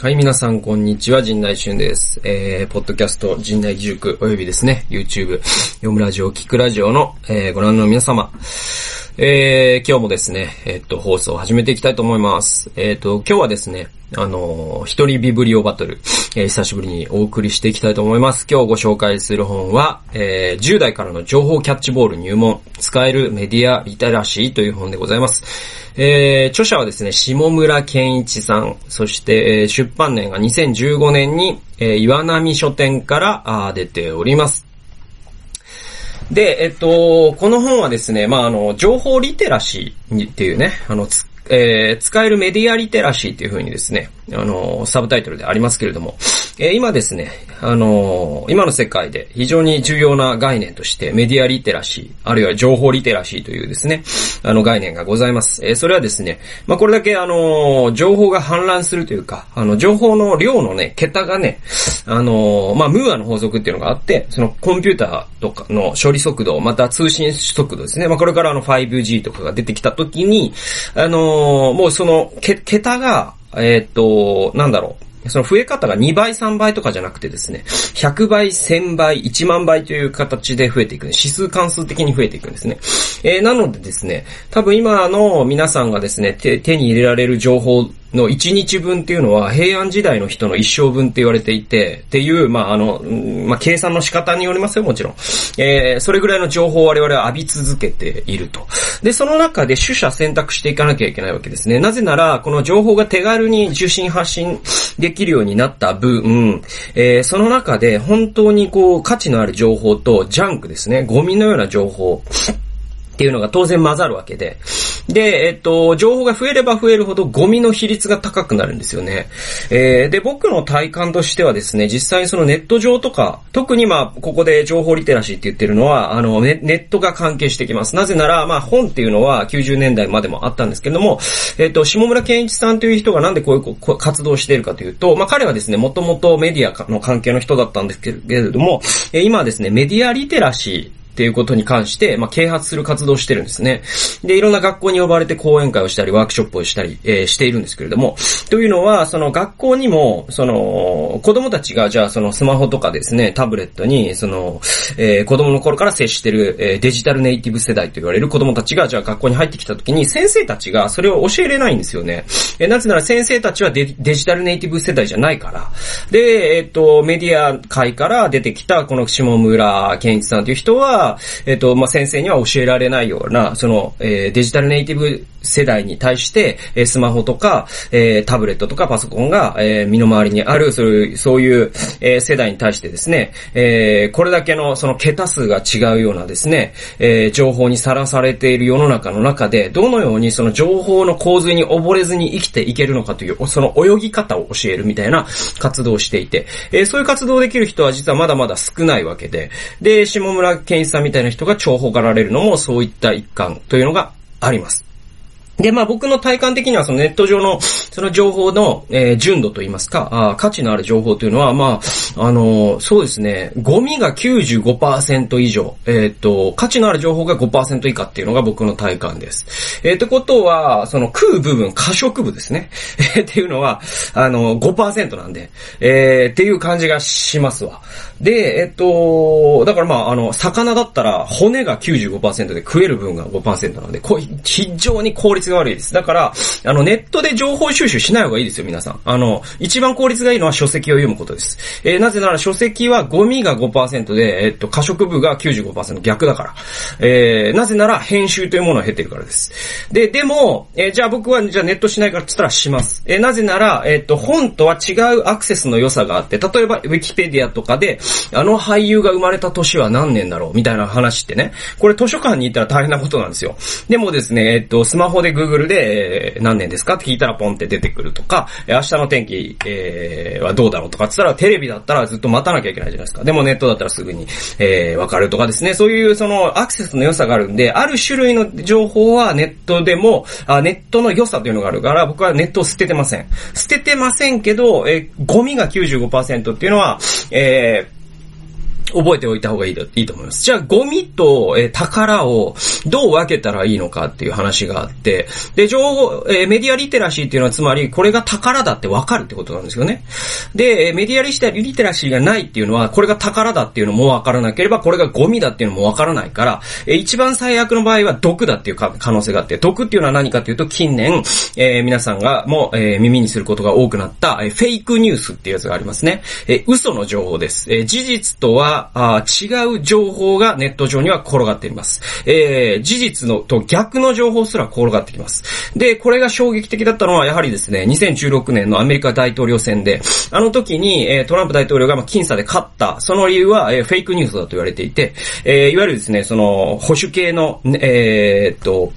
はい、皆さん、こんにちは。陣内俊です。えー、ポッドキャスト、陣内義塾、およびですね、YouTube、読むラジオ、聞くラジオの、えー、ご覧の皆様、えー、今日もですね、えっ、と、放送を始めていきたいと思います。えっ、と、今日はですね、あの一人ビブリオバトル、えー、久しぶりにお送りしていきたいと思います。今日ご紹介する本は、えー、10代からの情報キャッチボール入門、使えるメディアリテラシーという本でございます。えー、著者はですね、下村健一さん、そして、えー、出版年が2015年に、えー、岩波書店からあ出ております。で、えっと、この本はですね、まあ、あの、情報リテラシーにっていうね、あの、えー、使えるメディアリテラシーっていうふうにですね、あの、サブタイトルでありますけれども、えー、今ですね、あのー、今の世界で非常に重要な概念としてメディアリテラシー、あるいは情報リテラシーというですね、あの概念がございます。えー、それはですね、まあ、これだけあの情報が氾濫するというか、あの、情報の量のね、桁がね、あのまあ、ムーアの法則っていうのがあって、そのコンピューターとかの処理速度、また通信速度ですね、まあ、これからあの 5G とかが出てきた時に、あのもうその、け、桁が、えっ、と、なんだろう。その増え方が2倍3倍とかじゃなくてですね、100倍、1000倍、1万倍という形で増えていく。指数関数的に増えていくんですね。えー、なのでですね、多分今の皆さんがですね、手手に入れられる情報の1日分っていうのは平安時代の人の一生分って言われていて、っていう、まあ、あの、まあ、計算の仕方によりますよ、もちろん。えー、それぐらいの情報を我々は浴び続けていると。で、その中で取捨選択していかなきゃいけないわけですね。なぜなら、この情報が手軽に受信発信できるようになった分、えー、その中で本当にこう、価値のある情報とジャンクですね、ゴミのような情報、っていうのが当然混ざるわけで。で、えっと、情報が増えれば増えるほどゴミの比率が高くなるんですよね。えー、で、僕の体感としてはですね、実際そのネット上とか、特にまあ、ここで情報リテラシーって言ってるのは、あの、ネットが関係してきます。なぜなら、まあ、本っていうのは90年代までもあったんですけども、えっと、下村健一さんという人がなんでこういう活動しているかというと、まあ、彼はですね、もともとメディアの関係の人だったんですけれども、今はですね、メディアリテラシー、っていうことに関して、まあ、啓発する活動をしてるんですね。で、いろんな学校に呼ばれて講演会をしたり、ワークショップをしたり、えー、しているんですけれども、というのは、その学校にも、その、子供たちが、じゃあそのスマホとかですね、タブレットに、その、えー、子供の頃から接してる、えー、デジタルネイティブ世代と言われる子供たちが、じゃあ学校に入ってきた時に、先生たちがそれを教えれないんですよね。えー、なぜなら先生たちはデデジタルネイティブ世代じゃないから。で、えっ、と、メディア界から出てきた、この下村健一さんという人は、えっ、と、まあ、先生には教えられないような、その、えー、デジタルネイティブ世代に対して、えー、スマホとか、えー、タブレットとかパソコンが、えー、身の回りにある、そういう、そういう、えー、世代に対してですね、えー、これだけの、その桁数が違うようなですね、えー、情報にさらされている世の中の中で、どのようにその情報の洪水に溺れずに生きていけるのかという、その泳ぎ方を教えるみたいな活動をしていて、えー、そういう活動できる人は実はまだまだ少ないわけで、で、下村健一さんみたいな人が重宝がられるのもそういった一環というのがあります。で、まあ僕の体感的にはそのネット上のその情報の、えー、純度といいますか、あ価値のある情報というのは、まあ、あのー、そうですね、ゴミが95%以上、えっ、ー、と、価値のある情報が5%以下っていうのが僕の体感です。えー、ってことは、その食う部分、可食部ですね。えっていうのは、あの5%なんで、え、っていう感じがしますわ。で、えっと、だからまあ、あの、魚だったら骨が95%で食える部分が5%なんで、こ非常に効率が悪いです。だから、あの、ネットで情報収集しない方がいいですよ、皆さん。あの、一番効率がいいのは書籍を読むことです。えー、なぜなら書籍はゴミが5%で、えっと、可食部が95%逆だから。えー、なぜなら編集というものを経てるからです。で、でも、えー、じゃあ僕は、じゃあネットしないからって言ったらします。えー、なぜなら、えっと、本とは違うアクセスの良さがあって、例えば、ウィキペディアとかで、あの俳優が生まれた年は何年だろうみたいな話ってね。これ図書館に行ったら大変なことなんですよ。でもですね、えっと、スマホで Google で、えー、何年ですかって聞いたらポンって出出てくるとか、明日の天気、えー、はどうだろうとかって言ったらテレビだったらずっと待たなきゃいけないじゃないですか。でもネットだったらすぐに、えー、わかるとかですね。そういうそのアクセスの良さがあるんで、ある種類の情報はネットでも、あネットの良さというのがあるから、僕はネットを捨ててません。捨ててませんけど、えー、ゴミが95%っていうのは、えー、覚えておいた方がいいいいと思います。じゃあ、ゴミと、えー、宝をどう分けたらいいのかっていう話があって、で、情報、えー、メディアリテラシーっていうのはつまり、これが宝だって分かるってことなんですよね。で、メディアリテラシーがないっていうのは、これが宝だっていうのも分からなければ、これがゴミだっていうのも分からないから、えー、一番最悪の場合は毒だっていう可能性があって、毒っていうのは何かっていうと、近年、えー、皆さんがもう、えー、耳にすることが多くなった、えー、フェイクニュースっていうやつがありますね。えー、嘘の情報です。えー、事実とは、あ違う情報がネット上には転がっています。えー、事実のと逆の情報すら転がってきます。で、これが衝撃的だったのは、やはりですね、2016年のアメリカ大統領選で、あの時に、えー、トランプ大統領がまあ僅差で勝った、その理由は、えー、フェイクニュースだと言われていて、えー、いわゆるですね、その、保守系の、えー、っと、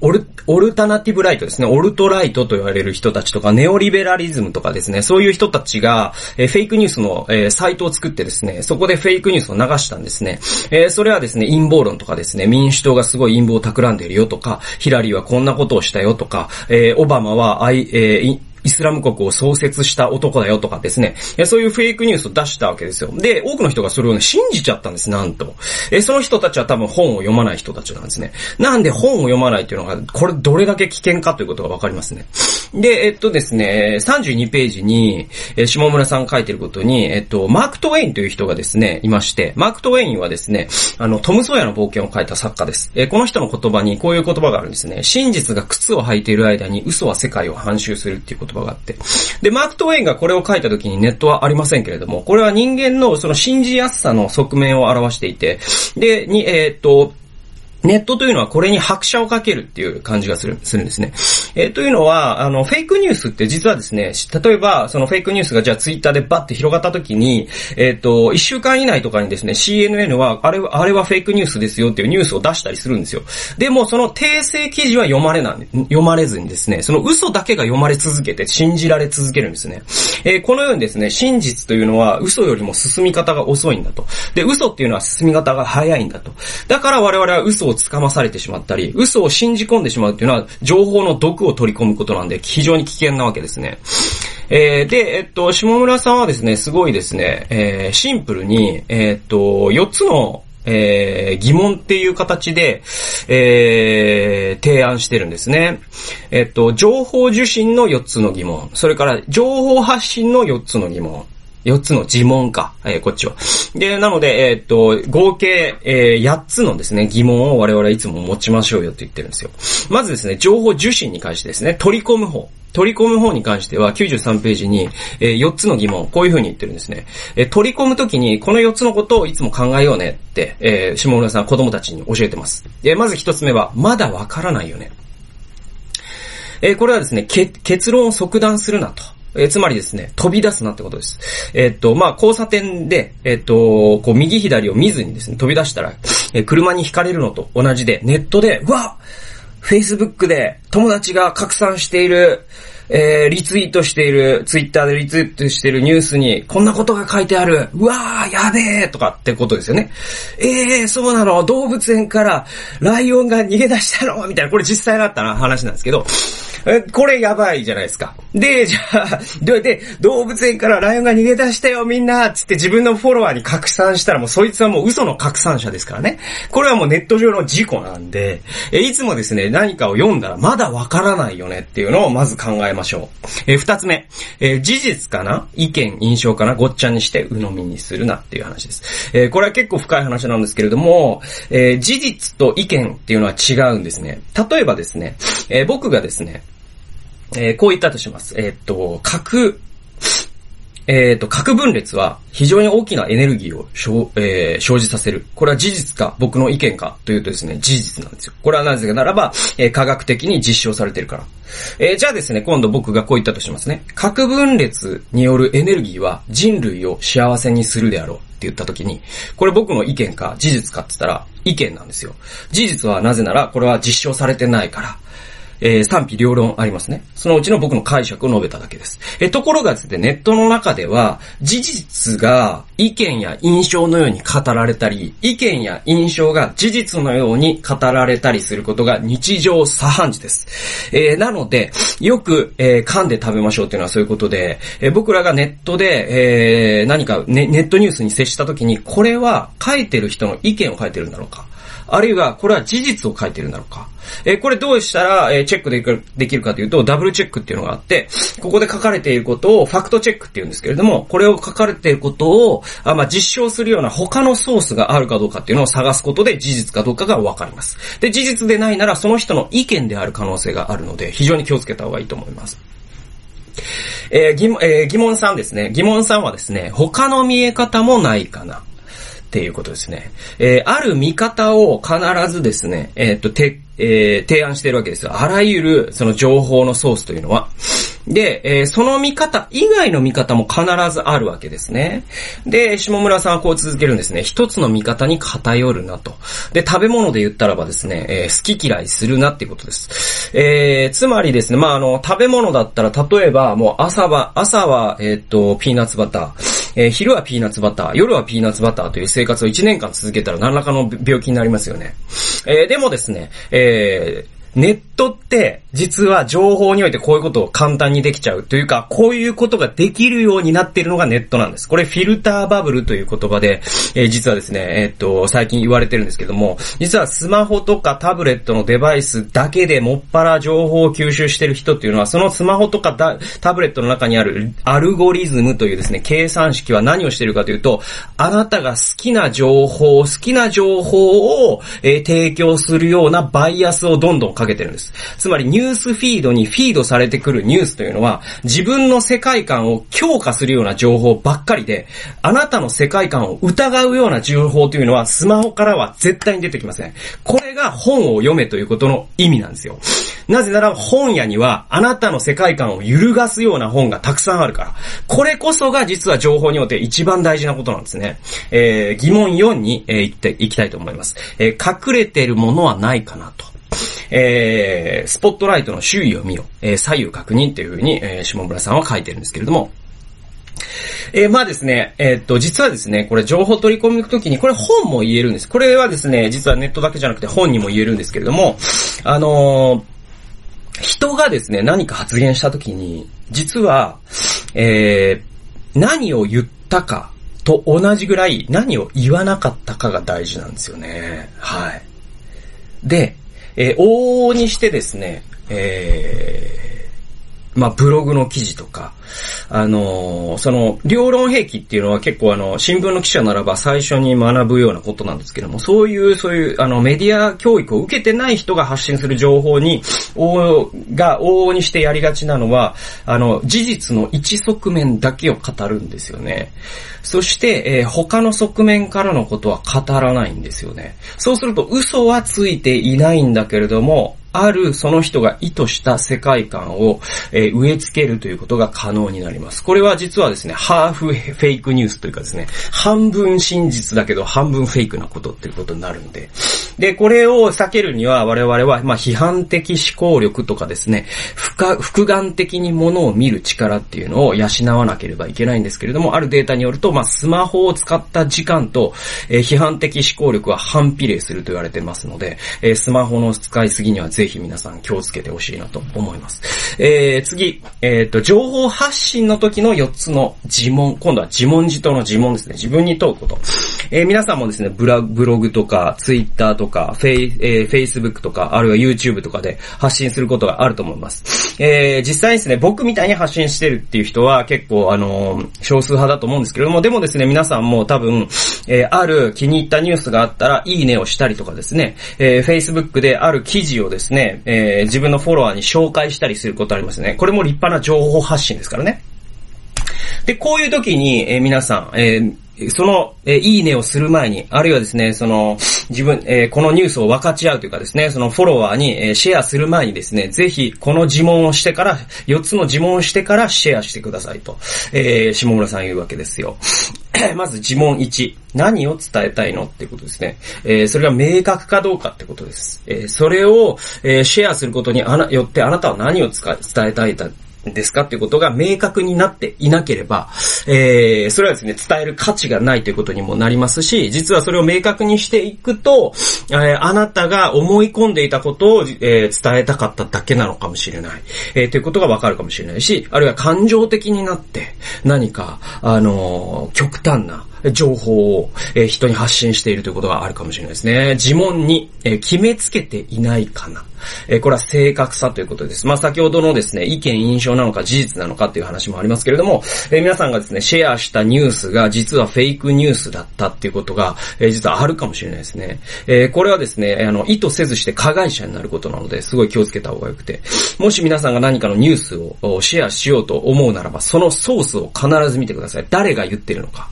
オル、オルタナティブライトですね。オルトライトと言われる人たちとか、ネオリベラリズムとかですね。そういう人たちが、えー、フェイクニュースの、えー、サイトを作ってですね、そこでフェイクニュースを流したんですね。えー、それはですね、陰謀論とかですね、民主党がすごい陰謀を企んでいるよとか、ヒラリーはこんなことをしたよとか、えー、オバマは、あい、えー、イスラム国を創設した男だよとかですね、そういうフェイクニュースを出したわけですよ。で、多くの人がそれをね、信じちゃったんです、なんと。え、その人たちは多分本を読まない人たちなんですね。なんで本を読まないっていうのが、これどれだけ危険かということがわかりますね。で、えっとですね、32ページに、え下村さん書いてることに、えっと、マーク・トウェインという人がですね、いまして、マーク・トウェインはですね、あの、トム・ソーヤの冒険を書いた作家です。えこの人の言葉にこういう言葉があるんですね。真実が靴を履いている間に嘘は世界を反襲するっていう言葉があって。で、マーク・トウェインがこれを書いた時にネットはありませんけれども、これは人間のその信じやすさの側面を表していて、で、に、えー、っと、ネットというのはこれに拍車をかけるっていう感じがする、するんですね。えー、というのは、あの、フェイクニュースって実はですね、例えば、そのフェイクニュースがじゃあツイッターでバッて広がった時に、えっ、ー、と、一週間以内とかにですね、CNN は、あれは、あれはフェイクニュースですよっていうニュースを出したりするんですよ。でも、その訂正記事は読まれない、読まれずにですね、その嘘だけが読まれ続けて、信じられ続けるんですね。えー、このようにですね、真実というのは嘘よりも進み方が遅いんだと。で、嘘っていうのは進み方が早いんだと。だから我々は嘘をつかまされてしまったり、嘘を信じ込んでしまうっていうのは、情報の毒を取り込むことなんで、非常に危険なわけですね。えー、で、えっと、下村さんはですね、すごいですね、えー、シンプルに、えー、っと、4つのえー、疑問っていう形で、えー、提案してるんですね。えっと、情報受信の4つの疑問。それから、情報発信の4つの疑問。4つの呪文か、えー、こっちは。で、なので、えー、っと、合計、えー、8つのですね、疑問を我々いつも持ちましょうよって言ってるんですよ。まずですね、情報受信に関してですね、取り込む方。取り込む方に関しては93ページに、え、4つの疑問、こういう風に言ってるんですね。え、取り込むときにこの4つのことをいつも考えようねって、え、下村さん子供たちに教えてます。え、まず1つ目は、まだわからないよね。え、これはですね、結論を即断するなと。えー、つまりですね、飛び出すなってことです。えー、っと、まあ、交差点で、えー、っと、こう、右左を見ずにですね、飛び出したら、え車に惹かれるのと同じで、ネットで、うわ !Facebook で友達が拡散している、えー、リツイートしている、ツイッターでリツイートしているニュースに、こんなことが書いてある。うわー、やべえとかってことですよね。えー、そうなの動物園からライオンが逃げ出したのみたいな、これ実際だったな話なんですけど、これやばいじゃないですか。で、じゃあ、で、動物園からライオンが逃げ出したよみんなつって自分のフォロワーに拡散したらもうそいつはもう嘘の拡散者ですからね。これはもうネット上の事故なんで、え、いつもですね、何かを読んだらまだわからないよねっていうのをまず考えましょう。え、二つ目、え、事実かな？意見、印象かな？ごっちゃにして鵜呑みにするなっていう話です。え、これは結構深い話なんですけれども、え、事実と意見っていうのは違うんですね。例えばですね、え、僕がですね、えー、こう言ったとします。えー、っと、核、えー、っと、核分裂は非常に大きなエネルギーを生,、えー、生じさせる。これは事実か、僕の意見かというとですね、事実なんですよ。これはなぜかならば、えー、科学的に実証されてるから。えー、じゃあですね、今度僕がこう言ったとしますね。核分裂によるエネルギーは人類を幸せにするであろうって言った時に、これ僕の意見か事実かって言ったら意見なんですよ。事実はなぜならこれは実証されてないから。えー、賛否両論ありますね。そのうちの僕の解釈を述べただけです。えー、ところがですね、ネットの中では、事実が意見や印象のように語られたり、意見や印象が事実のように語られたりすることが日常茶飯事です。えー、なので、よく、えー、噛んで食べましょうっていうのはそういうことで、えー、僕らがネットで、えー、何かネネットニュースに接した時に、これは書いてる人の意見を書いてるんだろうか。あるいは、これは事実を書いてるんだろうか。えー、これどうしたら、え、チェックできるできるかというと、ダブルチェックっていうのがあって、ここで書かれていることをファクトチェックっていうんですけれども、これを書かれていることを、あまあ、実証するような他のソースがあるかどうかっていうのを探すことで事実かどうかがわかります。で、事実でないならその人の意見である可能性があるので、非常に気をつけた方がいいと思います。えー、疑問、えー、疑問さんですね。疑問さんはですね、他の見え方もないかな。っていうことですね。えー、ある見方を必ずですね、えー、っと、て、えー、提案してるわけですよ。あらゆる、その情報のソースというのは。で、えー、その見方以外の見方も必ずあるわけですね。で、下村さんはこう続けるんですね。一つの見方に偏るなと。で、食べ物で言ったらばですね、えー、好き嫌いするなっていうことです。えー、つまりですね、まあ、あの、食べ物だったら、例えば、もう朝は、朝は、えっと、ピーナッツバター、えー、昼はピーナッツバター、夜はピーナッツバターという生活を1年間続けたら何らかの病気になりますよね。えー、でもですね、えー、ネットって実は情報においてこういうことを簡単にできちゃうというか、こういうことができるようになっているのがネットなんです。これフィルターバブルという言葉で、えー、実はですね、えー、っと、最近言われてるんですけども、実はスマホとかタブレットのデバイスだけでもっぱら情報を吸収してる人っていうのは、そのスマホとかタブレットの中にあるアルゴリズムというですね、計算式は何をしているかというと、あなたが好きな情報、好きな情報を、えー、提供するようなバイアスをどんどんかけてるんです。つまりニュースフィードにフィードされてくるニュースというのは、自分の世界観を強化するような情報ばっかりで、あなたの世界観を疑うような情報というのは、スマホからは絶対に出てきません。これが本を読めということの意味なんですよ。なぜなら本屋には、あなたの世界観を揺るがすような本がたくさんあるから。これこそが実は情報によって一番大事なことなんですね。えー、疑問4に、えー、行っていきたいと思います。えー、隠れてるものはないかなと。えー、スポットライトの周囲を見よ、えー、左右確認っていうふうに、えー、下村さんは書いてるんですけれども、えー、まあですね、えー、っと、実はですね、これ情報取り込むときに、これ本も言えるんです。これはですね、実はネットだけじゃなくて本にも言えるんですけれども、あのー、人がですね、何か発言したときに、実は、えー、何を言ったかと同じぐらい何を言わなかったかが大事なんですよね。はい。で、えー、往々にしてですね、えー、まあ、ブログの記事とか、あのー、その、両論兵器っていうのは結構あの、新聞の記者ならば最初に学ぶようなことなんですけども、そういう、そういう、あの、メディア教育を受けてない人が発信する情報に、おが往々にしてやりがちなのは、あの、事実の一側面だけを語るんですよね。そして、えー、他の側面からのことは語らないんですよね。そうすると嘘はついていないんだけれども、あるその人が意図した世界観を、植え付けるということが可能になります。これは実はですね、ハーフフェイクニュースというかですね、半分真実だけど半分フェイクなことっていうことになるんで。で、これを避けるには我々は、まあ、批判的思考力とかですね、複眼的にものを見る力っていうのを養わなければいけないんですけれども、あるデータによると、まあ、スマホを使った時間と、えー、批判的思考力は反比例すると言われてますので、えー、スマホの使いすぎにはぜひ皆さん気をつけてほしいなと思います。えー、次、えっ、ー、と、情報発信の時の4つの自問。今度は自問自答の自問ですね。自分に問うこと。えー、皆さんもですね、ブラブログとか、ツイッターとか、フェイ、えー、Facebook とか、あるいは YouTube とかで発信することがあると思います。えー、実際にですね、僕みたいに発信してるっていう人は結構、あのー、少数派だと思うんですけれども、でもですね、皆さんも多分、えー、ある気に入ったニュースがあったら、いいねをしたりとかですね、えー、Facebook である記事をですね、ねえー、自分のフォロワーに紹介したりすることありますね。これも立派な情報発信ですからね。で、こういう時に、えー、皆さん、えーその、えー、いいねをする前に、あるいはですね、その、自分、えー、このニュースを分かち合うというかですね、そのフォロワーに、えー、シェアする前にですね、ぜひ、この呪文をしてから、4つの呪文をしてからシェアしてくださいと、えー、下村さん言うわけですよ。まず呪文1。何を伝えたいのってことですね。えー、それが明確かどうかってことです。えー、それを、えー、シェアすることにあな、よってあなたは何を伝えたいですかっていうことが明確になっていなければ、えー、それはですね、伝える価値がないということにもなりますし、実はそれを明確にしていくと、えー、あなたが思い込んでいたことを、えー、伝えたかっただけなのかもしれない。えー、ということがわかるかもしれないし、あるいは感情的になって、何か、あのー、極端な、情報を、え、人に発信しているということがあるかもしれないですね。自問に、え、決めつけていないかな。えー、これは正確さということです。まあ、先ほどのですね、意見、印象なのか事実なのかっていう話もありますけれども、え皆さんがですね、シェアしたニュースが実はフェイクニュースだったっていうことが、え実はあるかもしれないですね。えこれはですね、あの、意図せずして加害者になることなので、すごい気をつけた方がよくて、もし皆さんが何かのニュースをシェアしようと思うならば、そのソースを必ず見てください。誰が言ってるのか。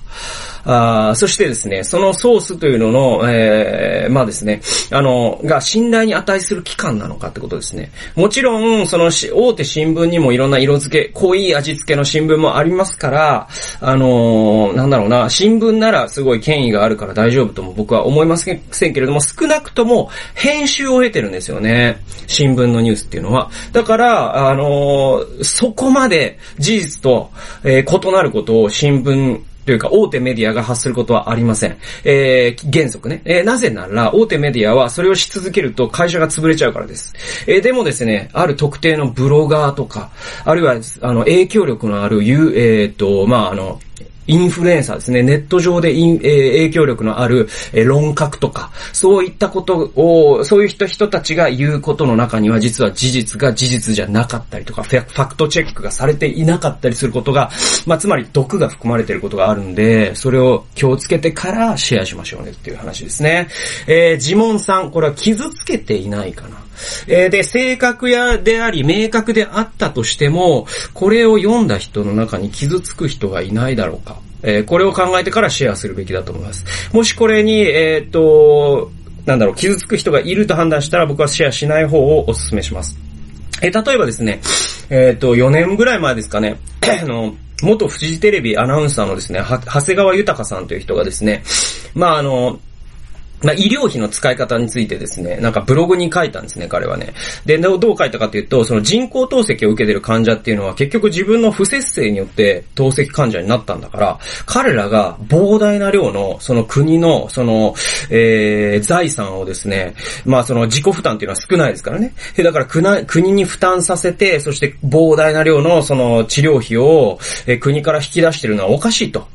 あそしてですね、そのソースというのの、えー、まあですね、あの、が信頼に値する機なのかってことですね。もちろん、その大手新聞にもいろんな色付け、濃い味付けの新聞もありますから、あのー、なんだろうな、新聞ならすごい権威があるから大丈夫とも僕は思いませんけれども、少なくとも編集を経てるんですよね。新聞のニュースっていうのは。だから、あのー、そこまで事実と、えー、異なることを新聞というか大手メディアが発することはありません。えー、原則ね。えー、なぜなら、大手メディアはそれをし続けると会社が潰れちゃうからです。えー、でもですね、ある特定のブロガーとか、あるいは、あの、影響力のある、えー、っと、まあ、あの、インフルエンサーですね。ネット上でイン、えー、影響力のある、えー、論客とか、そういったことを、そういう人、人たちが言うことの中には、実は事実が事実じゃなかったりとか、ファクトチェックがされていなかったりすることが、まあ、つまり毒が含まれていることがあるんで、それを気をつけてからシェアしましょうねっていう話ですね。えー、呪文さん、これは傷つけていないかな？えー、で、正確やであり、明確であったとしても、これを読んだ人の中に傷つく人がいないだろうか。えー、これを考えてからシェアするべきだと思います。もしこれに、えっ、と、なんだろう、傷つく人がいると判断したら僕はシェアしない方をお勧めします。えー、例えばですね、えっ、と、4年ぐらい前ですかね、あの、元フジテレビアナウンサーのですね、長谷川豊さんという人がですね、まああの、まあ、医療費の使い方についてですね、なんかブログに書いたんですね、彼はね。で、どう書いたかというと、その人工透析を受けてる患者っていうのは結局自分の不節制によって透析患者になったんだから、彼らが膨大な量のその国のその、えー、財産をですね、まあその自己負担っていうのは少ないですからね。でだから国に負担させて、そして膨大な量のその治療費を、え国から引き出してるのはおかしいと。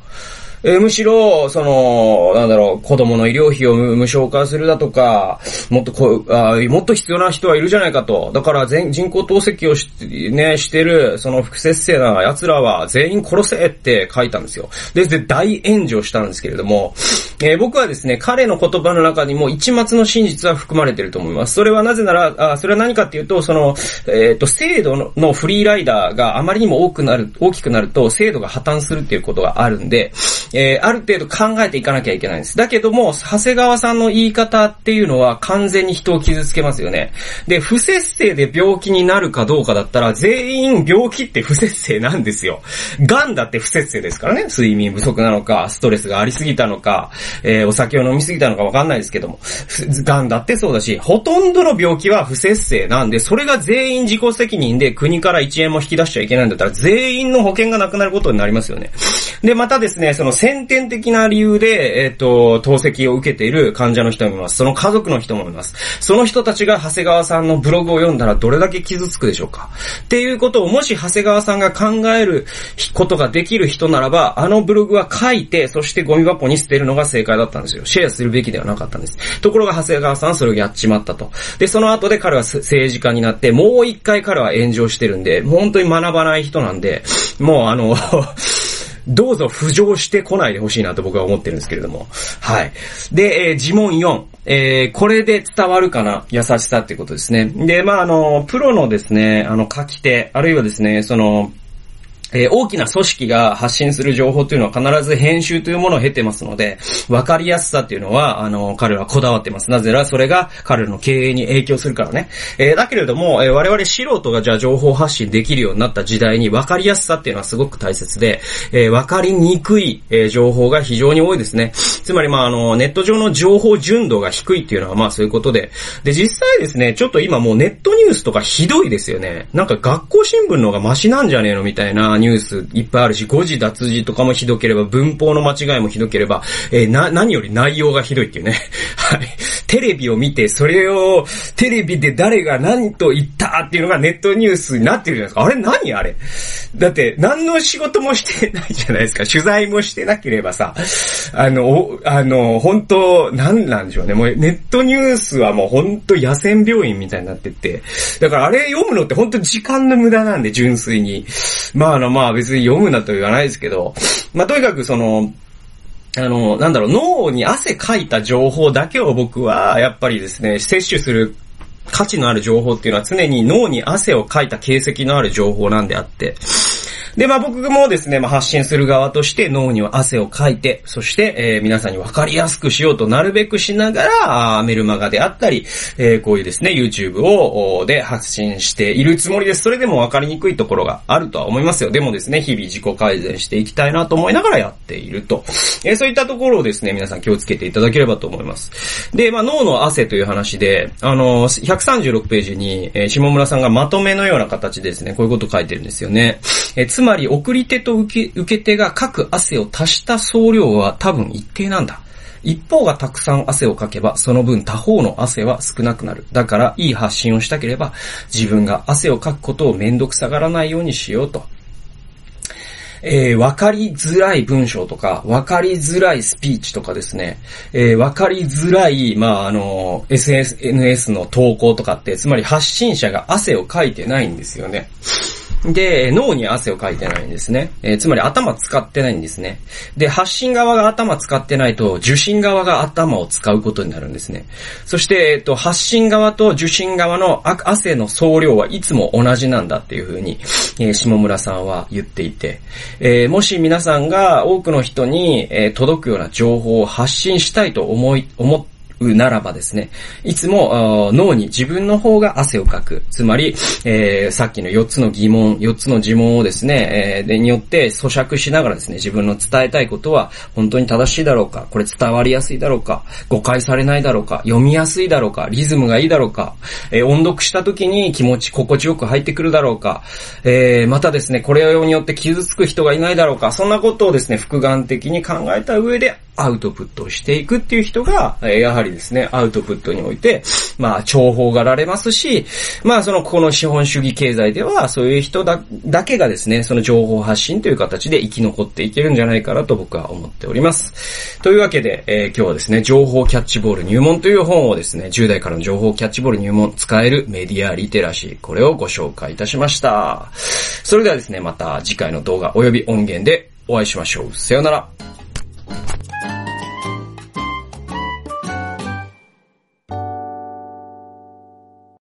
えー、むしろ、その、なんだろう、子供の医療費を無償化するだとか、もっとこうあ、もっと必要な人はいるじゃないかと。だから全、人工透析をし、ね、してる、その不節制な奴らは全員殺せって書いたんですよ。で、で、大炎上したんですけれども、えー、僕はですね、彼の言葉の中にも一末の真実は含まれてると思います。それはなぜなら、あそれは何かっていうと、その、えっ、ー、と、制度のフリーライダーがあまりにも多くなる、大きくなると、制度が破綻するっていうことがあるんで、えー、ある程度考えていかなきゃいけないんです。だけども、長谷川さんの言い方っていうのは完全に人を傷つけますよね。で、不節制で病気になるかどうかだったら、全員病気って不節制なんですよ。癌だって不節制ですからね。睡眠不足なのか、ストレスがありすぎたのか、えー、お酒を飲みすぎたのかわかんないですけども。癌だってそうだし、ほとんどの病気は不節制なんで、それが全員自己責任で国から1円も引き出しちゃいけないんだったら、全員の保険がなくなることになりますよね。で、またですね、その先天的な理由で、えっ、ー、と、透析を受けている患者の人もいます。その家族の人もいます。その人たちが長谷川さんのブログを読んだらどれだけ傷つくでしょうかっていうことをもし長谷川さんが考えることができる人ならば、あのブログは書いて、そしてゴミ箱に捨てるのが正解だったんですよ。シェアするべきではなかったんです。ところが長谷川さんはそれをやっちまったと。で、その後で彼は政治家になって、もう一回彼は炎上してるんで、もう本当に学ばない人なんで、もうあのどうぞ浮上してこないでほしいなと僕は思ってるんですけれども。はい。で、えー、呪文4。えー、これで伝わるかな？優しさってことですね。で、まあ、あの、プロのですね、あの、書き手、あるいはですね、その、えー、大きな組織が発信する情報というのは必ず編集というものを経てますので、わかりやすさっていうのは、あの、彼はこだわってます。なぜならそれが彼の経営に影響するからね。えー、だけれども、えー、我々素人がじゃあ情報発信できるようになった時代にわかりやすさっていうのはすごく大切で、えー、わかりにくい、え、情報が非常に多いですね。つまりまああの、ネット上の情報純度が低いっていうのはまあそういうことで、で、実際ですね、ちょっと今もうネットニュースとかひどいですよね。なんか学校新聞の方がマシなんじゃねえのみたいなニュースいっぱいあるし、誤字脱字とかもひどければ、文法の間違いもひどければ、えー、な、何より内容がひどいっていうね。はい。テレビを見て、それを、テレビで誰が何と言ったっていうのがネットニュースになってるじゃないですか。あれ何あれ？だって、何の仕事もしてないじゃないですか。取材もしてなければさ、あの、あの、本当何なんでしょうね。もうネットニュースはもう本当野戦病院みたいになってて。だからあれ読むのって本当時間の無駄なんで、純粋に。まああの、まあ別に読むなと言わないですけど、まあとにかくその、あの、なんだろう、脳に汗かいた情報だけを僕は、やっぱりですね、摂取する価値のある情報っていうのは常に脳に汗をかいた形跡のある情報なんであって、で、まあ僕もですね、まあ発信する側として脳には汗をかいて、そして、えー、皆さんに分かりやすくしようとなるべくしながら、あメルマガであったり、えー、こういうですね、YouTube を、で発信しているつもりです。それでも分かりにくいところがあるとは思いますよ。でもですね、日々自己改善していきたいなと思いながらやっていると。えー、そういったところをですね、皆さん気をつけていただければと思います。で、まあ脳の汗という話で、あの、136ページに、えー、下村さんがまとめのような形でですね、こういうこと書いてるんですよね。えー、つまり、送り手と受け受け手が書く汗を足した総量は多分一定なんだ。一方がたくさん汗をかけば、その分他方の汗は少なくなる。だから、いい発信をしたければ、自分が汗をかくことをめんどくさがらないようにしようと。えー、わかりづらい文章とか、わかりづらいスピーチとかですね、えー、わかりづらい、まあ、あの、SNS の投稿とかって、つまり発信者が汗をかいてないんですよね。で、脳に汗をかいてないんですね。えー、つまり頭使ってないんですね。で、発信側が頭使ってないと、受信側が頭を使うことになるんですね。そして、えっ、と、発信側と受信側の汗の総量はいつも同じなんだっていうふうに、えー、下村さんは言っていて、えー、もし皆さんが多くの人に、え、届くような情報を発信したいと思い、思ってうならばですね、いつも脳に自分の方が汗をかく。つまり、えー、さっきの4つの疑問、4つの呪文をですね、えー、でによって咀嚼しながらですね、自分の伝えたいことは本当に正しいだろうか、これ伝わりやすいだろうか、誤解されないだろうか、読みやすいだろうか、リズムがいいだろうか、えー、音読した時に気持ち心地よく入ってくるだろうか、えー、またですね、これによって傷つく人がいないだろうか、そんなことをですね、複眼的に考えた上でアウトプットをしていくっていう人が、やはりですね、アウトプットにおいて、まあ、重宝がられますし、まあ、その、この資本主義経済では、そういう人だ、だけがですね、その情報発信という形で生き残っていけるんじゃないかなと僕は思っております。というわけで、えー、今日はですね、情報キャッチボール入門という本をですね、10代からの情報キャッチボール入門、使えるメディアリテラシー、これをご紹介いたしました。それではですね、また次回の動画及び音源でお会いしましょう。さようなら。